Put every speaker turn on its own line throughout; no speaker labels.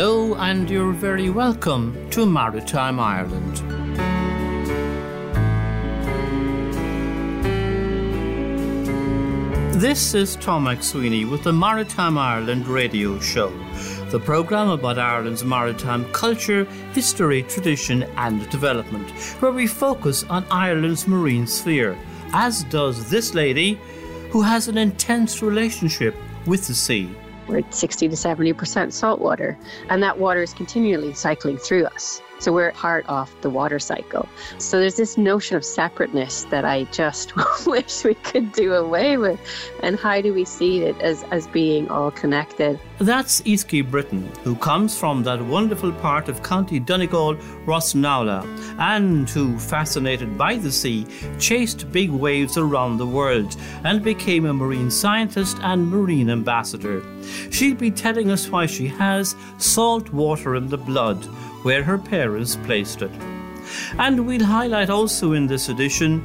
Hello, and you're very welcome to Maritime Ireland. This is Tom McSweeney with the Maritime Ireland radio show, the programme about Ireland's maritime culture, history, tradition, and development, where we focus on Ireland's marine sphere, as does this lady who has an intense relationship with the sea.
We're at 60 to 70% salt water, and that water is continually cycling through us. So we're part of the water cycle. So there's this notion of separateness that I just wish we could do away with. And how do we see it as, as being all connected?
That's Easkey Britton, who comes from that wonderful part of County Donegal, Rossnowlagh, and who, fascinated by the sea, chased big waves around the world and became a marine scientist and marine ambassador. She'll be telling us why she has salt water in the blood where her parents placed it. And we'll highlight also in this edition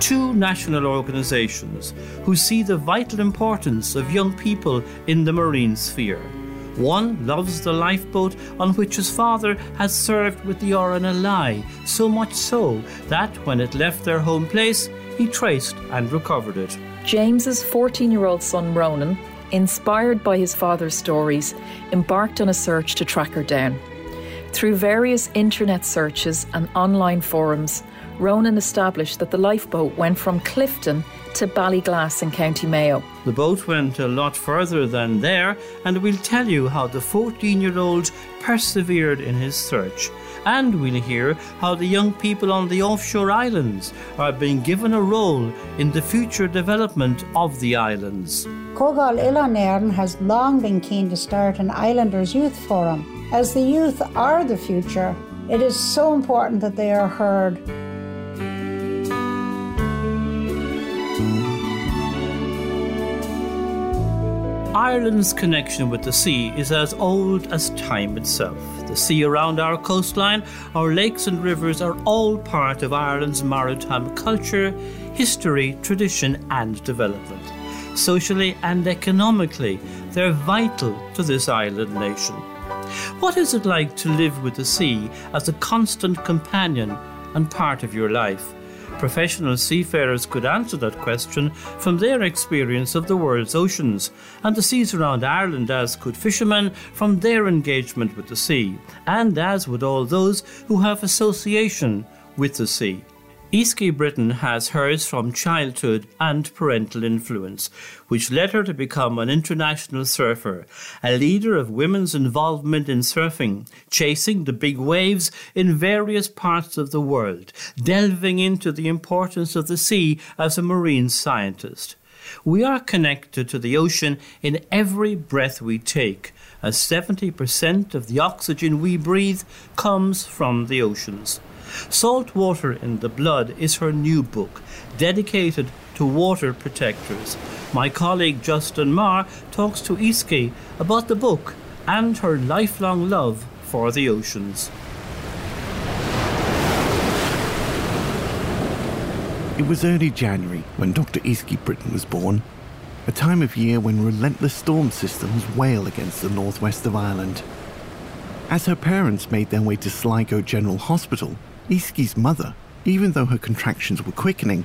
two national organisations who see the vital importance of young people in the marine sphere. One loves the lifeboat on which his father has served with the RNLI, so much so that when it left their home place, he traced and recovered it.
James's 14 year old son Ronan, inspired by his father's stories, embarked on a search to track her down. Through various internet searches and online forums, Ronan established that the lifeboat went from Clifden to Ballyglass in County Mayo.
The boat went a lot further than there, and we'll tell you how the 14 year old persevered in his search. And we'll hear how the young people on the offshore islands are being given a role in the future development of the islands.
Comhdháil Oileáin na hÉireann has long been keen to start an Islanders Youth Forum as the youth are the future, it is so important that they are heard.
Ireland's connection with the sea is as old as time itself. The sea around our coastline, our lakes and rivers are all part of Ireland's maritime culture, history, tradition, and development. Socially and economically, they're vital to this island nation. What is it like to live with the sea as a constant companion and part of your life? Professional seafarers could answer that question from their experience of the world's oceans, and the seas around Ireland as could fishermen from their engagement with the sea, and as would all those who have association with the sea. Easkey Britton has hers from childhood and parental influence, which led her to become an international surfer, a leader of women's involvement in surfing, chasing the big waves in various parts of the world, delving into the importance of the sea as a marine scientist. We are connected to the ocean in every breath we take, as 70% of the oxygen we breathe comes from the oceans. Salt Water in the Blood is her new book, dedicated to water protectors. My colleague Justin Marr talks to Easkey about the book and her lifelong love for the oceans.
It was early January when Dr. Easkey Britton was born, a time of year when relentless storm systems wail against the northwest of Ireland. As her parents made their way to Sligo General Hospital, Easkey's mother, even though her contractions were quickening,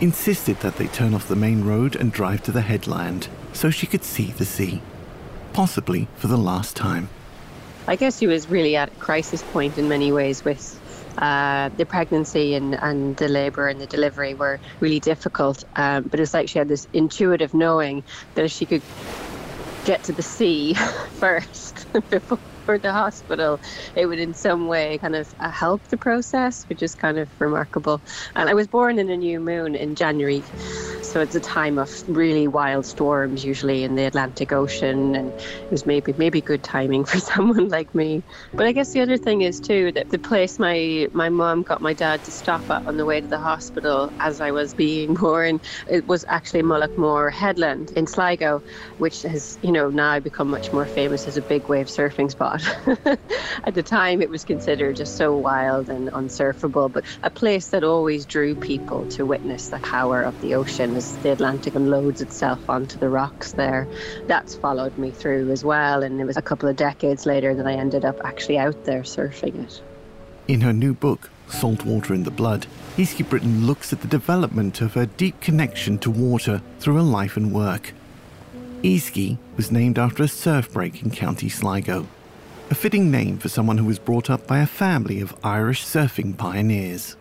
insisted that they turn off the main road and drive to the headland so she could see the sea, possibly for the last time.
I guess she was really at a crisis point in many ways with uh, the pregnancy and, and the labour and the delivery were really difficult. Um, but it's like she had this intuitive knowing that if she could get to the sea first before the hospital, it would in some way kind of uh, help the process, which is kind of remarkable. And I was born in a new moon in January, so it's a time of really wild storms, usually in the Atlantic Ocean, and it was maybe maybe good timing for someone like me. But I guess the other thing is too that the place my my mom got my dad to stop at on the way to the hospital as I was being born, it was actually Mullaghmore Headland in Sligo, which has you know now become much more famous as a big wave surfing spot. At the time, it was considered just so wild and unsurfable, but a place that always drew people to witness the power of the ocean as the Atlantic and loads itself onto the rocks there. That's followed me through as well, and it was a couple of decades later that I ended up actually out there surfing it.
In her new book, Saltwater in the Blood, Easkey Britton looks at the development of her deep connection to water through her life and work. Easkey was named after a surf break in County Sligo, a fitting name for someone who was brought up by a family of Irish surfing pioneers.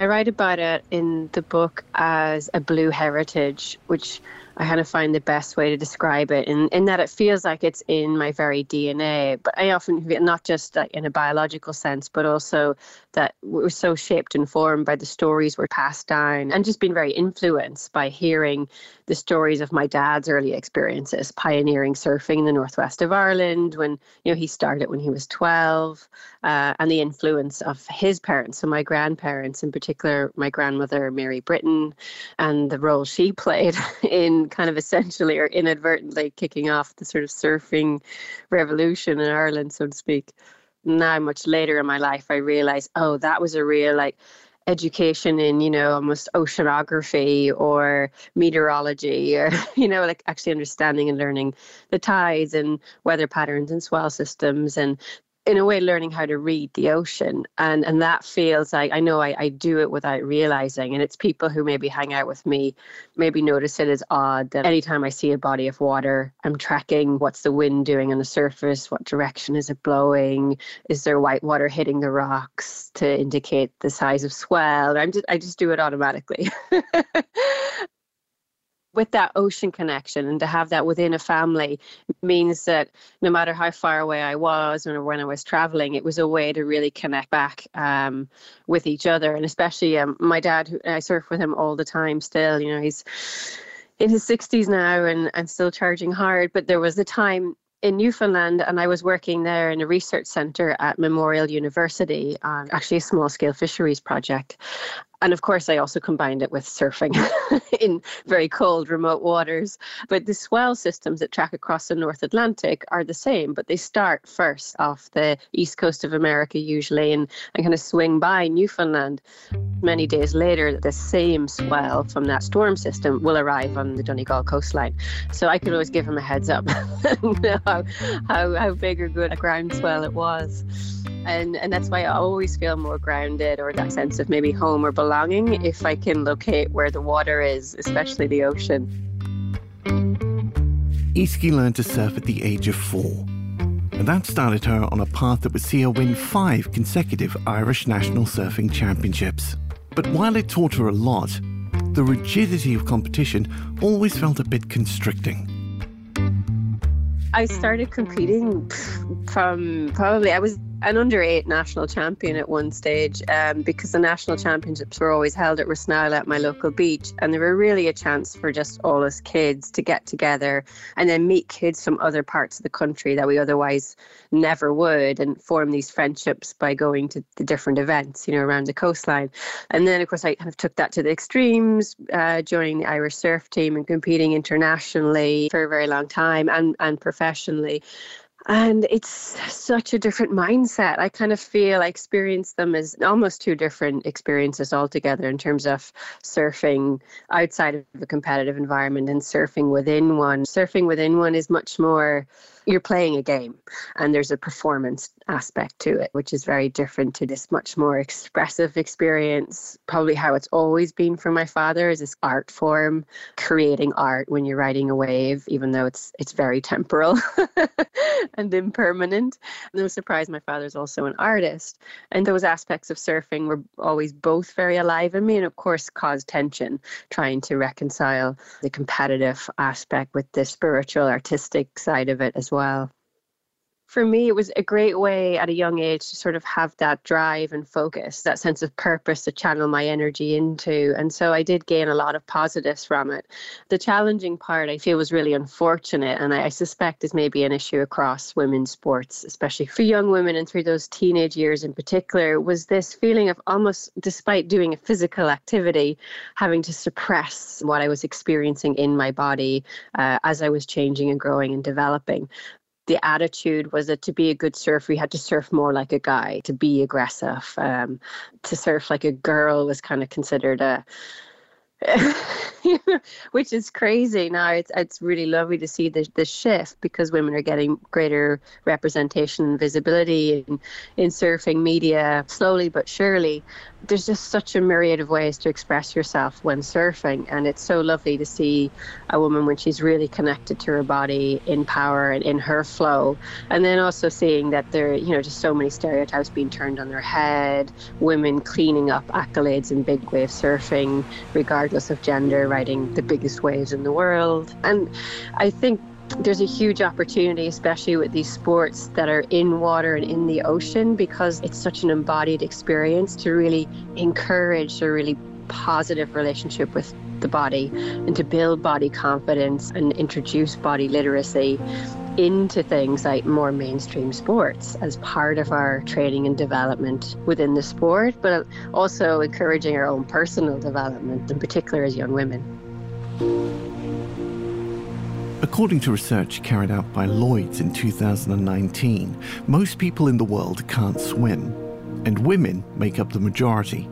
I write about it in the book as a blue heritage, which I kind of find the best way to describe it, in, in that it feels like it's in my very DNA. But I often, not just in a biological sense, but also that we're so shaped and formed by the stories we're passed down and just been very influenced by hearing the stories of my dad's early experiences pioneering surfing in the northwest of Ireland when you know he started when he was 12 uh, and the influence of his parents So my grandparents in particular my grandmother Mary Britton and the role she played in kind of essentially or inadvertently kicking off the sort of surfing revolution in Ireland so to speak. Now much later in my life I realized oh that was a real like education in you know almost oceanography or meteorology or you know like actually understanding and learning the tides and weather patterns and swell systems and in a way learning how to read the ocean. And and that feels like i know I, I do it without realizing and it's people who maybe hang out with me maybe notice it as odd that anytime i see a body of water i'm tracking what's the wind doing on the surface what direction is it blowing is there white water hitting the rocks to indicate the size of swell i'm just i just do it automatically with that ocean connection and to have that within a family means that no matter how far away I was or when I was traveling, it was a way to really connect back um, with each other. And especially um, my dad, who I surf with him all the time still, you know, he's in his 60s now and, and still charging hard. But there was a time in Newfoundland, and I was working there in a research centre at Memorial University actually a small scale fisheries project and of course, I also combined it with surfing in very cold, remote waters. But the swell systems that track across the North Atlantic are the same, but they start first off the east coast of America, usually, and, and kind of swing by Newfoundland. Many days later, the same swell from that storm system will arrive on the Donegal coastline. So I could always give him a heads up how, how, how big or good a groundswell it was and and that's why I always feel more grounded or that sense of maybe home or belonging if I can locate where the water is, especially the ocean.
Easkey learned to surf at the age of four, and that started her on a path that would see her win five consecutive Irish National Surfing Championships. But while it taught her a lot, the rigidity of competition always felt a bit constricting.
I started competing from probably I was an under eight national champion at one stage um, because the national championships were always held at Rossnowlagh at my local beach. And they were really a chance for just all us kids to get together and then meet kids from other parts of the country that we otherwise never would and form these friendships by going to the different events, you know, around the coastline. And then, of course, I kind of took that to the extremes, uh, joining the Irish surf team and competing internationally for a very long time and, and professionally and it's such a different mindset. I kind of feel I experience them as almost two different experiences altogether in terms of surfing outside of a competitive environment and surfing within one. Surfing within one is much more you're playing a game and there's a performance aspect to it, which is very different to this much more expressive experience. Probably how it's always been for my father is this art form, creating art when you're riding a wave, even though it's it's very temporal and impermanent. No surprise my father's also an artist. And those aspects of surfing were always both very alive in me and of course caused tension, trying to reconcile the competitive aspect with the spiritual artistic side of it as well well for me, it was a great way at a young age to sort of have that drive and focus, that sense of purpose to channel my energy into. And so I did gain a lot of positives from it. The challenging part I feel was really unfortunate, and I suspect is maybe an issue across women's sports, especially for young women and through those teenage years in particular, was this feeling of almost, despite doing a physical activity, having to suppress what I was experiencing in my body uh, as I was changing and growing and developing the attitude was that to be a good surfer, you had to surf more like a guy, to be aggressive. Um, to surf like a girl was kind of considered a which is crazy now it's it's really lovely to see the, the shift because women are getting greater representation and visibility in, in surfing media slowly but surely there's just such a myriad of ways to express yourself when surfing and it's so lovely to see a woman when she's really connected to her body in power and in her flow. And then also seeing that there you know just so many stereotypes being turned on their head women cleaning up accolades in big wave surfing regardless of gender riding the biggest waves in the world. And i think there's a huge opportunity, especially with these sports that are in water and in the ocean, because it's such an embodied experience to really encourage a really positive relationship with the body and to build body confidence and introduce body literacy into things like more mainstream sports as part of our training and development within the sport, but also encouraging our own personal development, in particular as young women.
According to research carried out by Lloyds in 2019, most people in the world can't swim, and women make up the majority.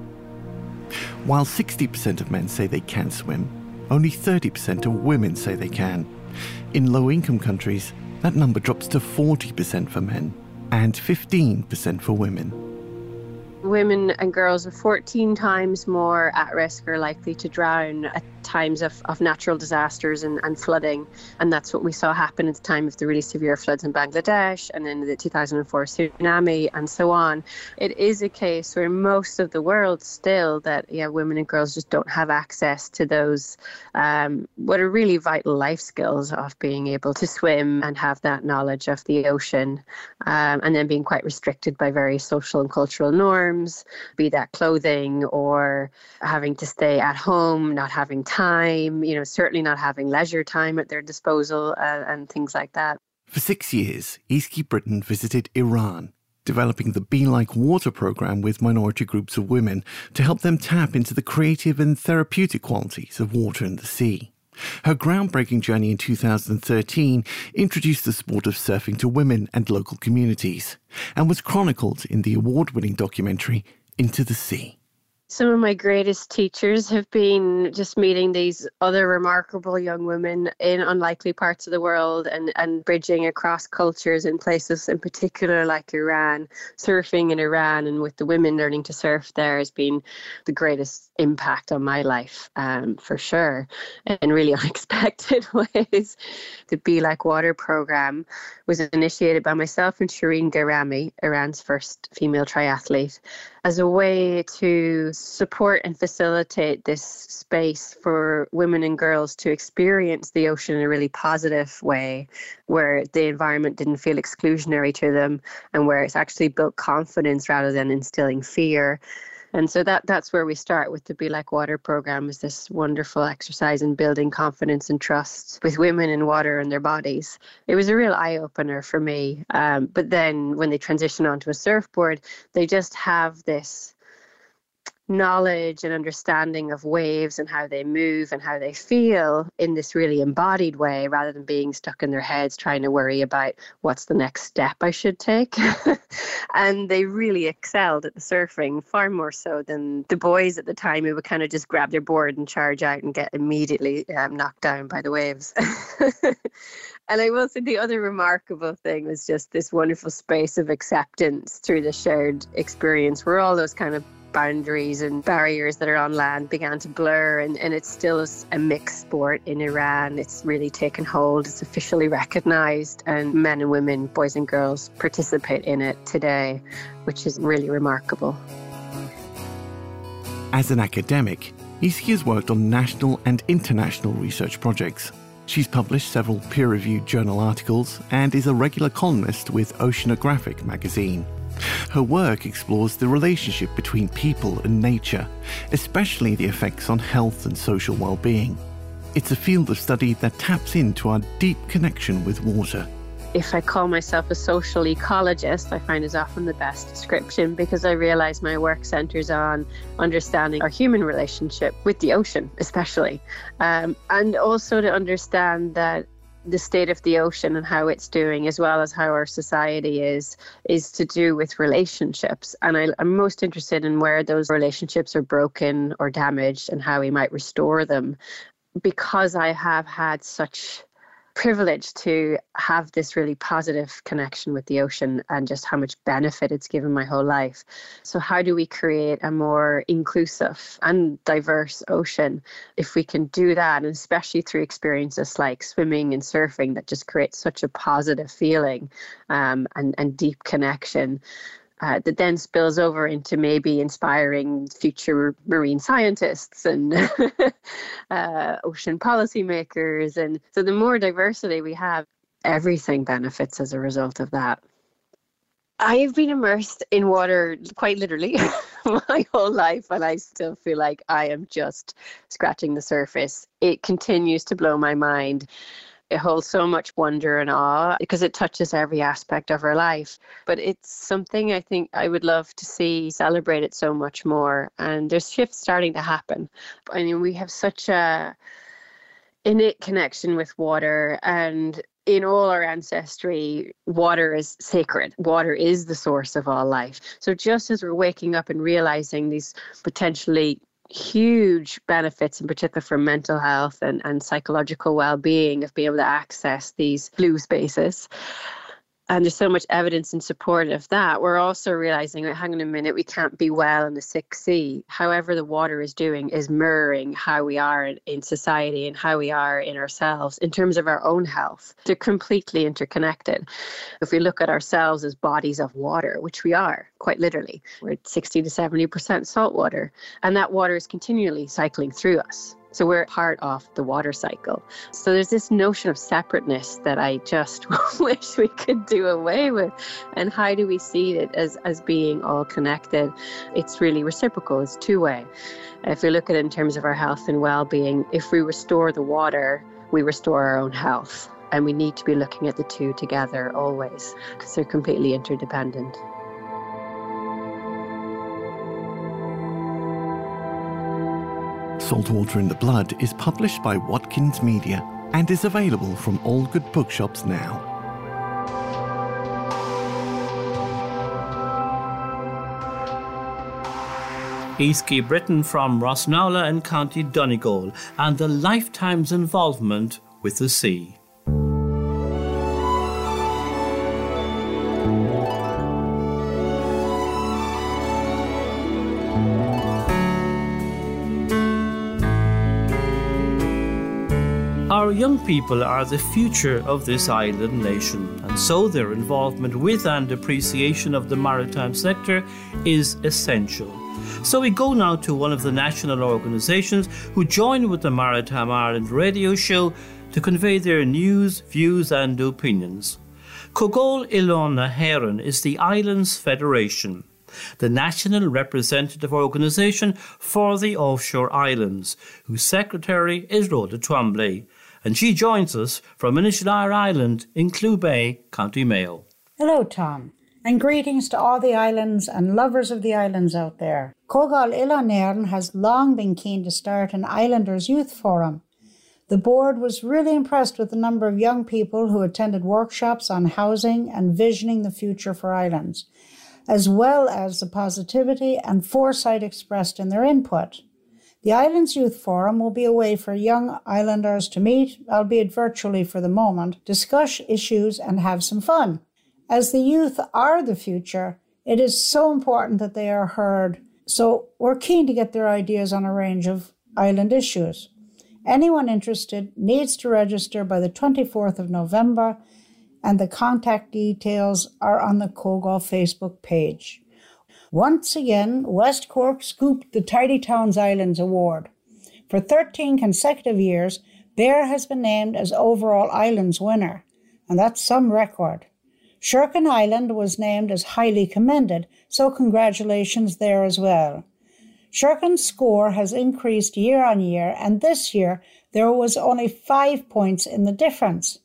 While 60% of men say they can swim, only 30% of women say they can. In low income countries, that number drops to 40% for men and 15% for women
women and girls are 14 times more at risk or likely to drown at times of, of natural disasters and, and flooding. And that's what we saw happen at the time of the really severe floods in Bangladesh and then the 2004 tsunami and so on. It is a case where most of the world still that yeah, women and girls just don't have access to those um, what are really vital life skills of being able to swim and have that knowledge of the ocean um, and then being quite restricted by various social and cultural norms be that clothing or having to stay at home, not having time, you know, certainly not having leisure time at their disposal uh, and things like that.
For six years, Easkey Britton visited Iran, developing the Be Like Water program with minority groups of women to help them tap into the creative and therapeutic qualities of water and the sea. Her groundbreaking journey in 2013 introduced the sport of surfing to women and local communities, and was chronicled in the award winning documentary Into the Sea.
Some of my greatest teachers have been just meeting these other remarkable young women in unlikely parts of the world and, and bridging across cultures in places in particular like Iran. Surfing in Iran and with the women learning to surf there has been the greatest impact on my life um, for sure in really unexpected ways. The Be Like Water program was initiated by myself and Shirin Gerami, Iran's first female triathlete as a way to support and facilitate this space for women and girls to experience the ocean in a really positive way, where the environment didn't feel exclusionary to them and where it's actually built confidence rather than instilling fear. And so that that's where we start with the Be Like Water program is this wonderful exercise in building confidence and trust with women in water and their bodies. It was a real eye opener for me. Um, but then when they transition onto a surfboard, they just have this knowledge and understanding of waves and how they move and how they feel in this really embodied way rather than being stuck in their heads trying to worry about what's the next step I should take. and they really excelled at the surfing far more so than the boys at the time who would kind of just grab their board and charge out and get immediately um, knocked down by the waves. And I will say the other remarkable thing was just this wonderful space of acceptance through the shared experience where all those kind of boundaries and barriers that are on land began to blur and, and it's still a mixed sport in Iran. It's really taken hold. It's officially recognized and men and women, boys and girls participate in it today, which is really remarkable.
As an academic, Easkey has worked on national and international research projects. She's published several peer reviewed journal articles and is a regular columnist with Oceanographic magazine. Her work explores the relationship between people and nature, especially the effects on health and social well being. It's a field of study that taps into our deep connection with water.
If I call myself a social ecologist, I find is often the best description because I realize my work centers on understanding our human relationship with the ocean, especially, um, and also to understand that the state of the ocean and how it's doing, as well as how our society is, is to do with relationships. And I, I'm most interested in where those relationships are broken or damaged and how we might restore them. Because I have had such privilege to have this really positive connection with the ocean and just how much benefit it's given my whole life. So, how do we create a more inclusive and diverse ocean? If we can do that, and especially through experiences like swimming and surfing that just create such a positive feeling um, and, and deep connection uh, that then spills over into maybe inspiring future marine scientists and uh, ocean policymakers. And so the more diversity we have, everything benefits as a result of that. I have been immersed in water quite literally my whole life, and I still feel like I am just scratching the surface. It continues to blow my mind. It holds so much wonder and awe because it touches every aspect of our life. But it's something I think I would love to see celebrated so much more. And there's shifts starting to happen. I mean, we have such a innate connection with water and in all our ancestry, water is sacred. Water is the source of all life. So just as we're waking up and realizing these potentially huge benefits, in particular for mental health and, and psychological well being, of being able to access these blue spaces and there's so much evidence in support of that. We're also realizing, hang on a minute, we can't be well in the sick sea. However, the water is doing is mirroring how we are in society and how we are in ourselves in terms of our own health. They're completely interconnected. If we look at ourselves as bodies of water, which we are quite literally, we're 60 to 70% salt water, and that water is continually cycling through us. So we're part of the water cycle. So there's this notion of separateness that I just wish we could do away with. And how do we see it as, as being all connected? It's really reciprocal, it's two way. If we look at it in terms of our health and well being, if we restore the water, we restore our own health. And we need to be looking at the two together always because they're completely interdependent.
Saltwater in the Blood is published by Watkins Media and is available from all good bookshops now.
Easkey Britton from Rossnowlagh in County Donegal and the lifetime's involvement with the sea. Our young people are the future of this island nation, and so their involvement with and appreciation of the maritime sector is essential. So we go now to one of the national organisations who join with the Maritime Ireland radio show to convey their news, views, and opinions. Comhdháil Oileáin na hÉireann is the Islands Federation the national representative organisation for the offshore islands, whose secretary is Rhoda Twombly and she joins us from Inishglare Island in Clew Bay, County Mayo.
Hello, Tom, and greetings to all the islands and lovers of the islands out there. Oileán na has long been keen to start an Islanders Youth Forum. The board was really impressed with the number of young people who attended workshops on housing and visioning the future for islands, as well as the positivity and foresight expressed in their input. The Islands Youth Forum will be a way for young islanders to meet, albeit virtually for the moment, discuss issues and have some fun. As the youth are the future, it is so important that they are heard. So we're keen to get their ideas on a range of island issues. Anyone interested needs to register by the 24th of November, and the contact details are on the Comhdháil Facebook page. Once again, West Cork scooped the Tidy Towns Islands Award. For 13 consecutive years, Bere has been named as overall Islands winner, and that's some record. Sherkin Island was named as highly commended, so congratulations there as well. Sherkin's score has increased year on year, and this year there was only five points in the difference.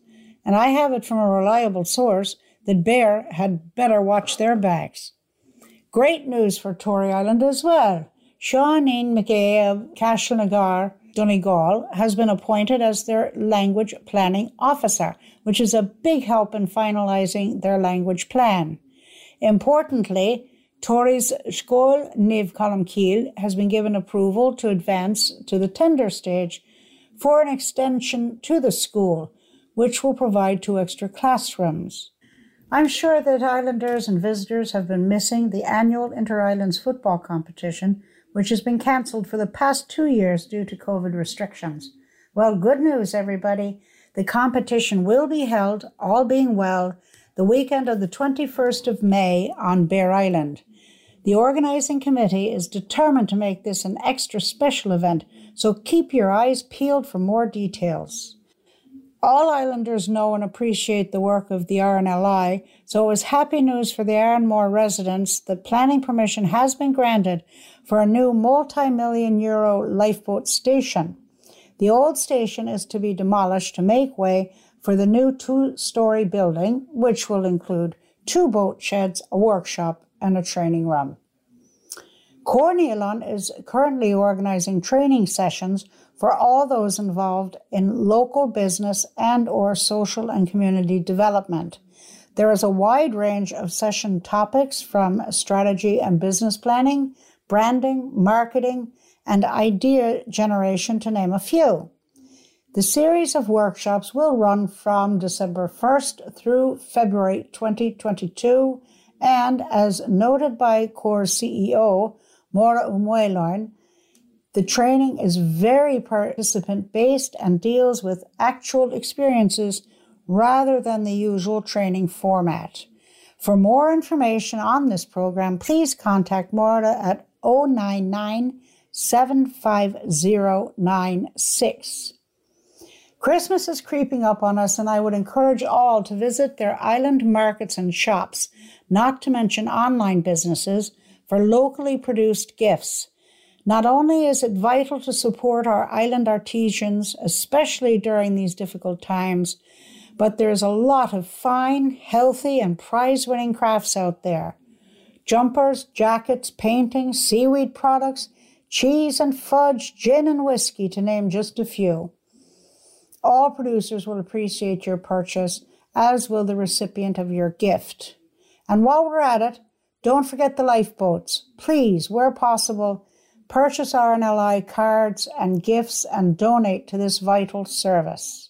And I have it from a reliable source that Bere had better watch their backs. Great news for Tory Island as well. Seanine McGee of Cashel Donegal has been appointed as their language planning officer, which is a big help in finalising their language plan. Importantly, Tory's Scoil Naomh Colmcille has been given approval to advance to the tender stage for an extension to the school, which will provide two extra classrooms. I'm sure that Islanders and visitors have been missing the annual Inter Islands football competition, which has been cancelled for the past two years due to COVID restrictions. Well, good news, everybody. The competition will be held, all being well, the weekend of the 21st of May on Bere Island. The organising committee is determined to make this an extra special event, so keep your eyes peeled for more details. All islanders know and appreciate the work of the RNLI, so it was happy news for the Arranmore residents that planning permission has been granted for a new multi million euro lifeboat station. The old station is to be demolished to make way for the new two story building, which will include two boat sheds, a workshop, and a training room. Comhar na nOileán is currently organizing training sessions for all those involved in local business and or social and community development. There is a wide range of session topics from strategy and business planning, branding, marketing, and idea generation to name a few. The series of workshops will run from December 1st through February 2022 and as noted by CORE CEO Maura Umuelorn, the training is very participant based and deals with actual experiences rather than the usual training format. For more information on this program, please contact Maura at 099 75096. Christmas is creeping up on us, and I would encourage all to visit their island markets and shops, not to mention online businesses, for locally produced gifts. Not only is it vital to support our island artisans, especially during these difficult times, but there's a lot of fine, healthy, and prize winning crafts out there. Jumpers, jackets, paintings, seaweed products, cheese and fudge, gin and whiskey, to name just a few. All producers will appreciate your purchase, as will the recipient of your gift. And while we're at it, don't forget the lifeboats. Please, where possible, purchase RNLI cards and gifts and donate to this vital service.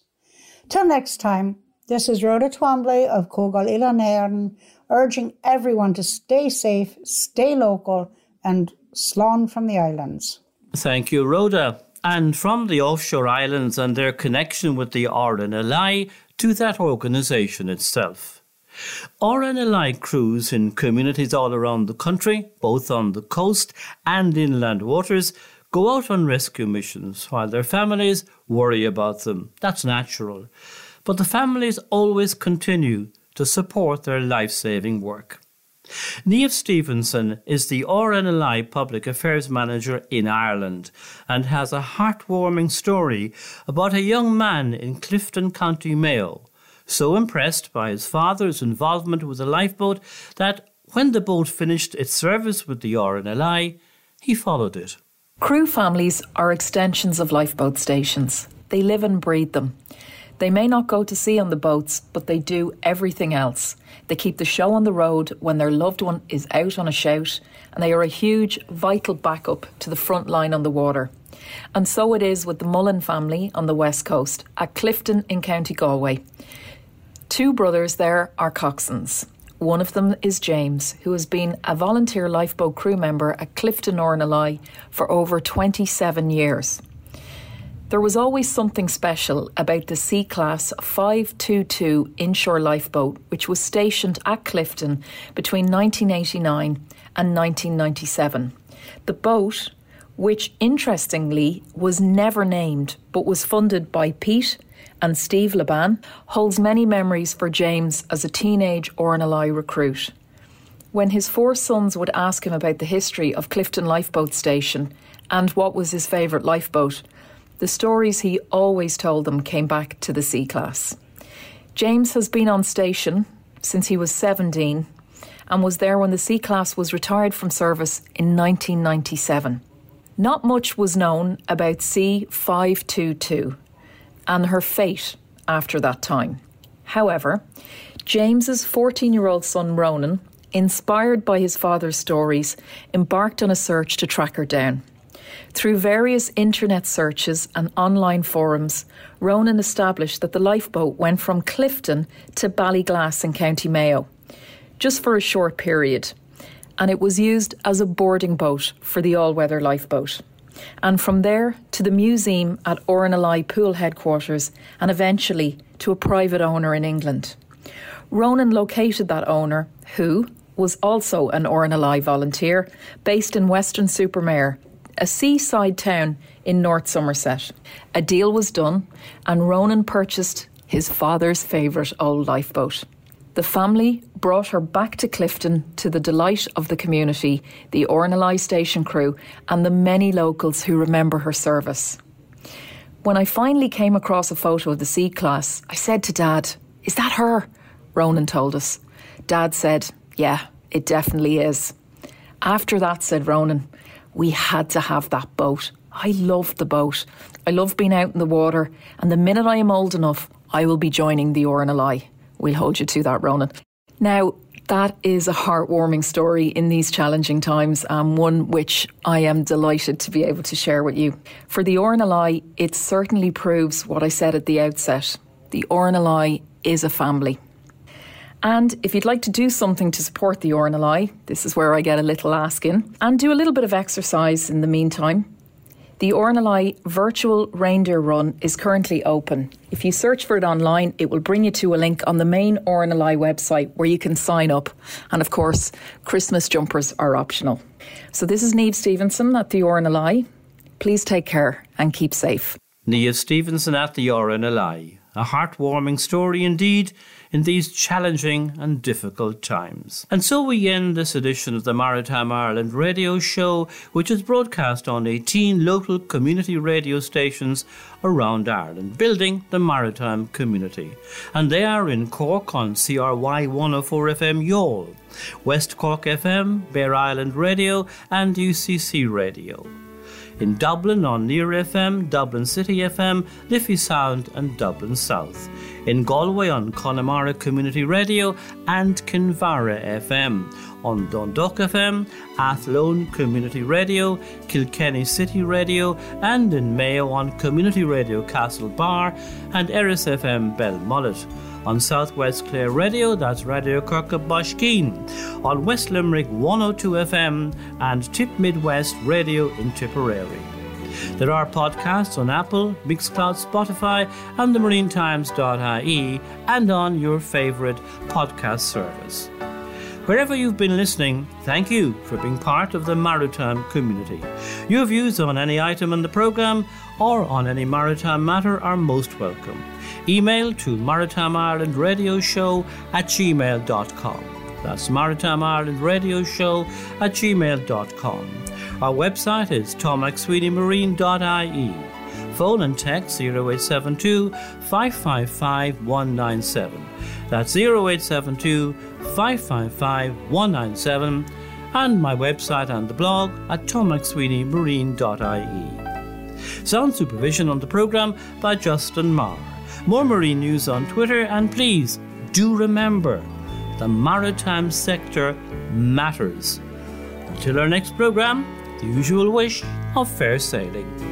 Till next time, this is Rhoda Twombly of Comhdháil Oileáin na hÉireann urging everyone to stay safe, stay local, and slán from the islands.
Thank you, Rhoda. And from the offshore islands and their connection with the RNLI to that organisation itself. RNLI crews in communities all around the country, both on the coast and inland waters, go out on rescue missions while their families worry about them. That's natural. But the families always continue to support their life saving work. Niamh Stevenson is the RNLI Public Affairs Manager in Ireland and has a heartwarming story about a young man in Clifden, County Mayo so impressed by his father's involvement with the lifeboat that when the boat finished its service with the RNLI, he followed it.
Crew families are extensions of lifeboat stations. They live and breathe them. They may not go to sea on the boats, but they do everything else. They keep the show on the road when their loved one is out on a shout, and they are a huge, vital backup to the front line on the water. And so it is with the Mullen family on the west coast, at Clifden in County Galway. Two brothers there are coxswains. One of them is James, who has been a volunteer lifeboat crew member at Clifden RNLI for over 27 years. There was always something special about the C Class 522 inshore lifeboat, which was stationed at Clifden between 1989 and 1997. The boat, which interestingly was never named but was funded by Pete and Steve Laban holds many memories for James as a teenage RNLI recruit. When his four sons would ask him about the history of Clifden Lifeboat Station and what was his favourite lifeboat, the stories he always told them came back to the C Class. James has been on station since he was 17 and was there when the C Class was retired from service in 1997. Not much was known about C522 and her fate after that time. However, James's 14 year old son Ronan, inspired by his father's stories, embarked on a search to track her down. Through various internet searches and online forums, Ronan established that the lifeboat went from Clifden to Ballyglass in County Mayo, just for a short period, and it was used as a boarding boat for the all weather lifeboat. And from there to the museum at RNLI Poole headquarters, and eventually to a private owner in England. Ronan located that owner, who was also an RNLI volunteer, based in Weston-super-Mare, a seaside town in North Somerset. A deal was done, and Ronan purchased his father's favourite old lifeboat. The family brought her back to Clifden to the delight of the community, the RNLI station crew, and the many locals who remember her service. When I finally came across a photo of the C class, I said to Dad, Is that her? Ronan told us. Dad said, Yeah, it definitely is. After that, said Ronan, we had to have that boat. I love the boat. I love being out in the water, and the minute I am old enough, I will be joining the RNLI. We'll hold you to that, Ronan. Now, that is a heartwarming story in these challenging times, and one which I am delighted to be able to share with you. For the RNLI, it certainly proves what I said at the outset. The RNLI is a family. And if you'd like to do something to support the RNLI, this is where I get a little ask in, and do a little bit of exercise in the meantime. The RNLI virtual reindeer run is currently open. If you search for it online, it will bring you to a link on the main RNLI website where you can sign up. And of course, Christmas jumpers are optional. So this is Niamh Stevenson at the RNLI. Please take care and keep safe.
Niamh Stevenson at the RNLI. A heartwarming story indeed in these challenging and difficult times. And so we end this edition of the Maritime Ireland radio show, which is broadcast on 18 local community radio stations around Ireland, building the maritime community. And they are in Cork on CRY 104 FM Youghal, West Cork FM, Bere Island Radio, and UCC Radio in Dublin on Near FM, Dublin City FM, Liffey Sound, and Dublin South. In Galway on Connemara Community Radio and Kinvara FM, on Dundalk FM, Athlone Community Radio, Kilkenny City Radio, and in Mayo on Community Radio Castlebar and Erris FM Belmullet on Southwest Clare Radio, that's Radio Kirk of on West Limerick 102 FM and Tip Midwest Radio in Tipperary. There are podcasts on Apple, Mixcloud, Spotify, and the marinetimes.ie, and on your favourite podcast service. Wherever you've been listening, thank you for being part of the maritime community. Your views on any item in the programme or on any maritime matter are most welcome. Email to Maritime Ireland Radio Show at gmail.com. That's Maritime Ireland Radio Show at gmail.com. Our website is tommcsweeneymarine.ie. Phone and text 0872 555 197. That's 0872 555 197. And my website and the blog at tommcsweeneymarine.ie. Sound supervision on the programme by Justin Marr. More marine news on Twitter, and please do remember the maritime sector matters. Until our next programme, the usual wish of fair sailing.